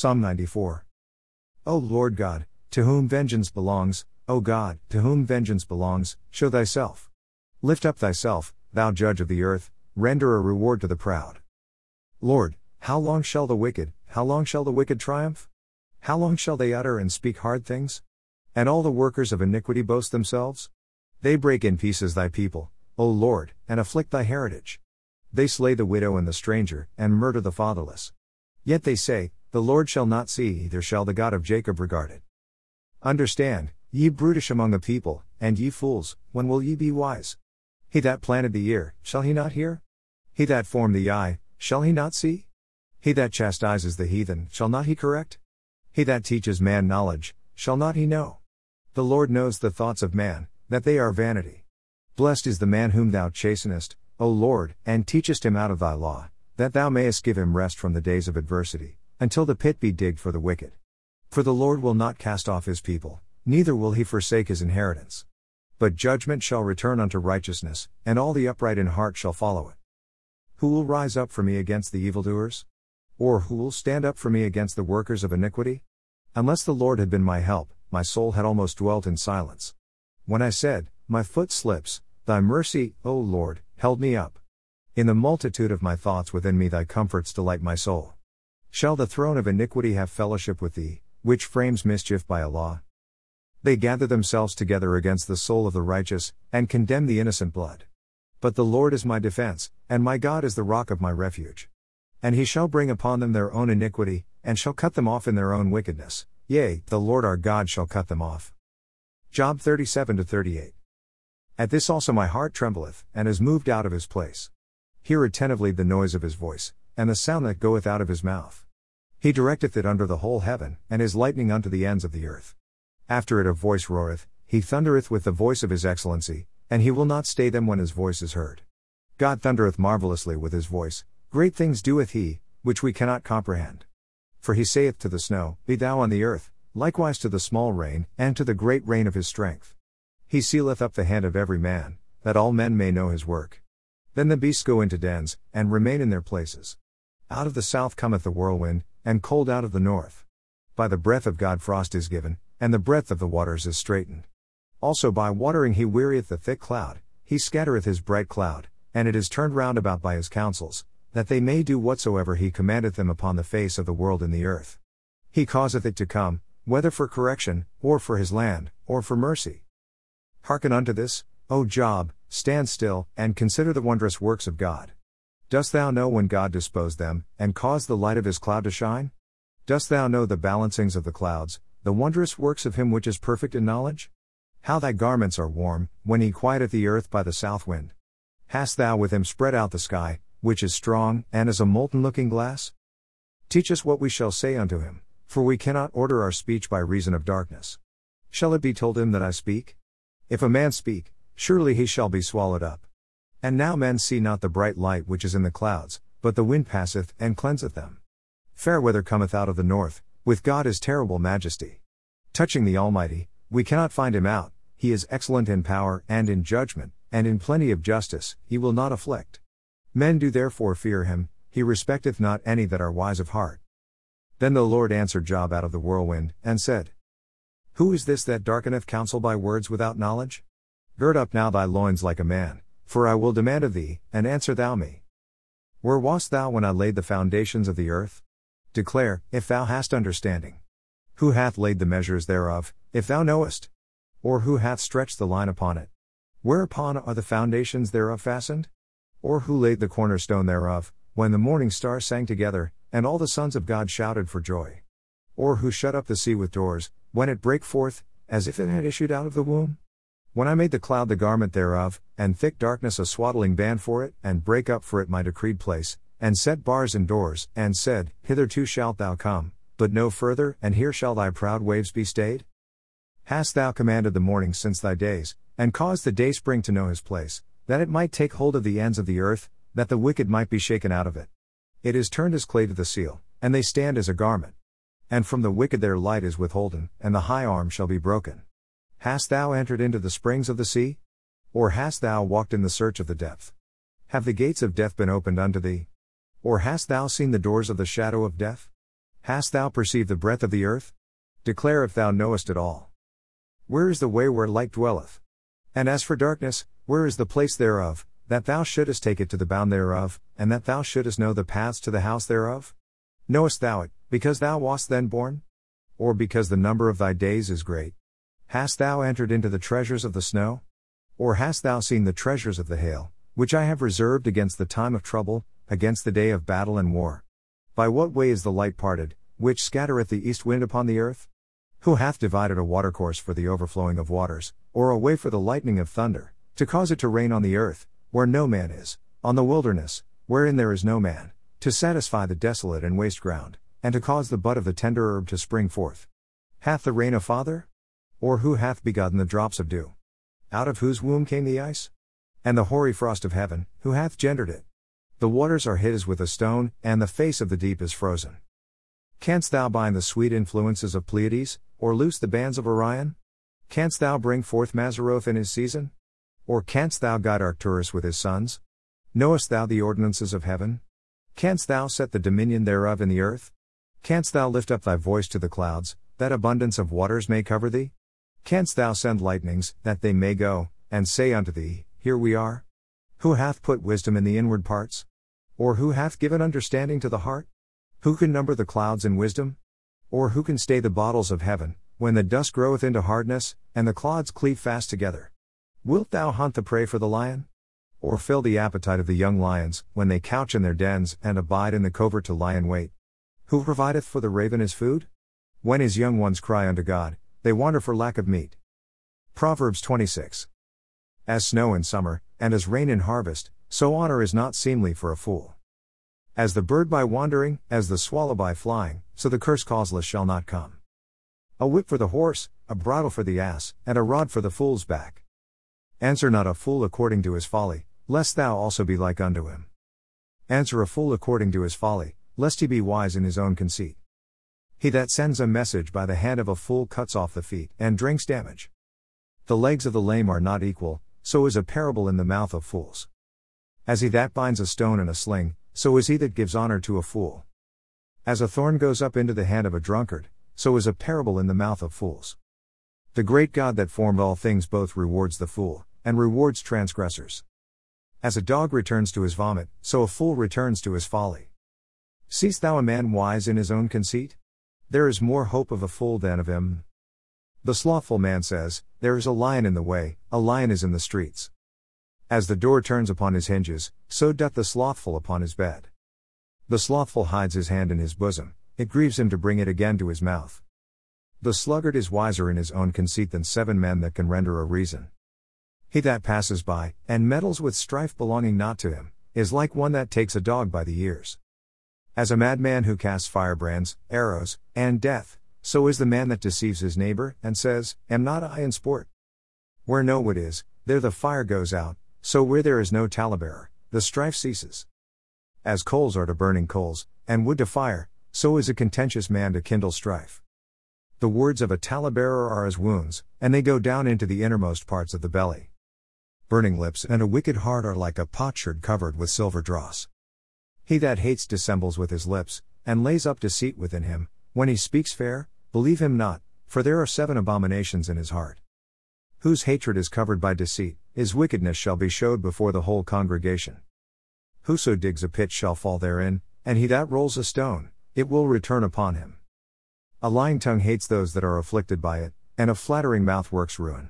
Psalm 94. O Lord God, to whom vengeance belongs, O God, to whom vengeance belongs, show thyself. Lift up thyself, thou judge of the earth, render a reward to the proud. Lord, how long shall the wicked, how long shall the wicked triumph? How long shall they utter and speak hard things? And all the workers of iniquity boast themselves? They break in pieces thy people, O Lord, and afflict thy heritage. They slay the widow and the stranger, and murder the fatherless. Yet they say, The Lord shall not see, neither shall the God of Jacob regard it. Understand, ye brutish among the people, and ye fools, when will ye be wise? He that planted the ear, shall he not hear? He that formed the eye, shall he not see? He that chastises the heathen, shall not he correct? He that teaches man knowledge, shall not he know? The Lord knows the thoughts of man, that they are vanity. Blessed is the man whom thou chastenest, O Lord, and teachest him out of thy law, that thou mayest give him rest from the days of adversity, until the pit be digged for the wicked. For the Lord will not cast off his people, neither will he forsake his inheritance. But judgment shall return unto righteousness, and all the upright in heart shall follow it. Who will rise up for me against the evildoers? Or who will stand up for me against the workers of iniquity? Unless the Lord had been my help, my soul had almost dwelt in silence. When I said, My foot slips, thy mercy, O Lord, held me up. In the multitude of my thoughts within me, thy comforts delight my soul. Shall the throne of iniquity have fellowship with thee, which frames mischief by a law? They gather themselves together against the soul of the righteous, and condemn the innocent blood. But the Lord is my defense, and my God is the rock of my refuge. And he shall bring upon them their own iniquity, and shall cut them off in their own wickedness. Yea, the Lord our God shall cut them off. Job 37 38. At this also my heart trembleth, and is moved out of his place. Hear attentively the noise of his voice, and the sound that goeth out of his mouth. He directeth it under the whole heaven, and his lightning unto the ends of the earth. After it a voice roareth, he thundereth with the voice of his excellency, and he will not stay them when his voice is heard. God thundereth marvellously with his voice, great things doeth he, which we cannot comprehend. For he saith to the snow, Be thou on the earth, likewise to the small rain, and to the great rain of his strength. He sealeth up the hand of every man, that all men may know his work. Then the beasts go into dens, and remain in their places. Out of the south cometh the whirlwind, and cold out of the north. By the breath of God frost is given, and the breadth of the waters is straitened. Also by watering he wearieth the thick cloud, he scattereth his bright cloud, and it is turned round about by his counsels, that they may do whatsoever he commandeth them upon the face of the world in the earth. He causeth it to come, whether for correction, or for his land, or for mercy. Hearken unto this, O Job, stand still, and consider the wondrous works of God. Dost thou know when God disposed them, and caused the light of his cloud to shine? Dost thou know the balancings of the clouds, the wondrous works of him which is perfect in knowledge? How thy garments are warm, when he quieteth the earth by the south wind. Hast thou with him spread out the sky, which is strong, and as a molten looking glass? Teach us what we shall say unto him, for we cannot order our speech by reason of darkness. Shall it be told him that I speak? If a man speak, surely he shall be swallowed up. And now men see not the bright light which is in the clouds, but the wind passeth and cleanseth them. Fair weather cometh out of the north, with God is terrible majesty. Touching the Almighty, we cannot find him out, he is excellent in power and in judgment, and in plenty of justice, he will not afflict. Men do therefore fear him, he respecteth not any that are wise of heart. Then the Lord answered Job out of the whirlwind, and said, who is this that darkeneth counsel by words without knowledge? Gird up now thy loins like a man, for I will demand of thee, and answer thou me. Where wast thou when I laid the foundations of the earth? Declare, if thou hast understanding. Who hath laid the measures thereof, if thou knowest? Or who hath stretched the line upon it? Whereupon are the foundations thereof fastened? Or who laid the cornerstone thereof, when the morning stars sang together, and all the sons of God shouted for joy? Or who shut up the sea with doors, when it brake forth, as if it had issued out of the womb? When I made the cloud the garment thereof, and thick darkness a swaddling band for it, and brake up for it my decreed place, and set bars and doors, and said, Hitherto shalt thou come, but no further, and here shall thy proud waves be stayed? Hast thou commanded the morning since thy days, and caused the day spring to know his place, that it might take hold of the ends of the earth, that the wicked might be shaken out of it? It is turned as clay to the seal, and they stand as a garment. And from the wicked their light is withholden, and the high arm shall be broken. Hast thou entered into the springs of the sea? Or hast thou walked in the search of the depth? Have the gates of death been opened unto thee? Or hast thou seen the doors of the shadow of death? Hast thou perceived the breadth of the earth? Declare if thou knowest it all. Where is the way where light dwelleth? And as for darkness, where is the place thereof, that thou shouldest take it to the bound thereof, and that thou shouldest know the paths to the house thereof? Knowest thou it, because thou wast then born? Or because the number of thy days is great? Hast thou entered into the treasures of the snow? Or hast thou seen the treasures of the hail, which I have reserved against the time of trouble, against the day of battle and war? By what way is the light parted, which scattereth the east wind upon the earth? Who hath divided a watercourse for the overflowing of waters, or a way for the lightning of thunder, to cause it to rain on the earth, where no man is, on the wilderness, wherein there is no man, to satisfy the desolate and waste ground, and to cause the bud of the tender herb to spring forth? Hath the rain a father? Or who hath begotten the drops of dew? Out of whose womb came the ice? And the hoary frost of heaven, who hath gendered it? The waters are hid as with a stone, and the face of the deep is frozen. Canst thou bind the sweet influences of Pleiades, or loose the bands of Orion? Canst thou bring forth Mazzaroth in his season? Or canst thou guide Arcturus with his sons? Knowest thou the ordinances of heaven? Canst thou set the dominion thereof in the earth? Canst thou lift up thy voice to the clouds, that abundance of waters may cover thee? Canst thou send lightnings, that they may go, and say unto thee, Here we are? Who hath put wisdom in the inward parts? Or who hath given understanding to the heart? Who can number the clouds in wisdom? Or who can stay the bottles of heaven, when the dust groweth into hardness, and the clods cleave fast together? Wilt thou hunt the prey for the lion? Or fill the appetite of the young lions, when they couch in their dens, and abide in the covert to lie in wait? Who provideth for the raven his food? When his young ones cry unto God, they wander for lack of meat. Proverbs 26. As snow in summer, and as rain in harvest, so honor is not seemly for a fool. As the bird by wandering, as the swallow by flying, so the curse causeless shall not come. A whip for the horse, a bridle for the ass, and a rod for the fool's back. Answer not a fool according to his folly, lest thou also be like unto him. Answer a fool according to his folly, lest he be wise in his own conceit. He that sends a message by the hand of a fool cuts off the feet, and drinks damage. The legs of the lame are not equal, so is a parable in the mouth of fools. As he that binds a stone in a sling, so is he that gives honor to a fool. As a thorn goes up into the hand of a drunkard, so is a parable in the mouth of fools. The great God that formed all things both rewards the fool, and rewards transgressors. As a dog returns to his vomit, so a fool returns to his folly. Seest thou a man wise in his own conceit? There is more hope of a fool than of him. The slothful man says, There is a lion in the way, a lion is in the streets. As the door turns upon his hinges, so doth the slothful upon his bed. The slothful hides his hand in his bosom, it grieves him to bring it again to his mouth. The sluggard is wiser in his own conceit than seven men that can render a reason. He that passes by, and meddles with strife belonging not to him, is like one that takes a dog by the ears. As a madman who casts firebrands, arrows, and death, so is the man that deceives his neighbor, and says, Am not I in sport? Where no wood is, there the fire goes out, so where there is no talebearer, the strife ceases. As coals are to burning coals, and wood to fire, so is a contentious man to kindle strife. The words of a talebearer are as wounds, and they go down into the innermost parts of the belly. Burning lips and a wicked heart are like a potsherd covered with silver dross. He that hates dissembles with his lips, and lays up deceit within him, when he speaks fair, believe him not, for there are seven abominations in his heart. Whose hatred is covered by deceit, his wickedness shall be showed before the whole congregation. Whoso digs a pit shall fall therein, and he that rolls a stone, it will return upon him. A lying tongue hates those that are afflicted by it, and a flattering mouth works ruin.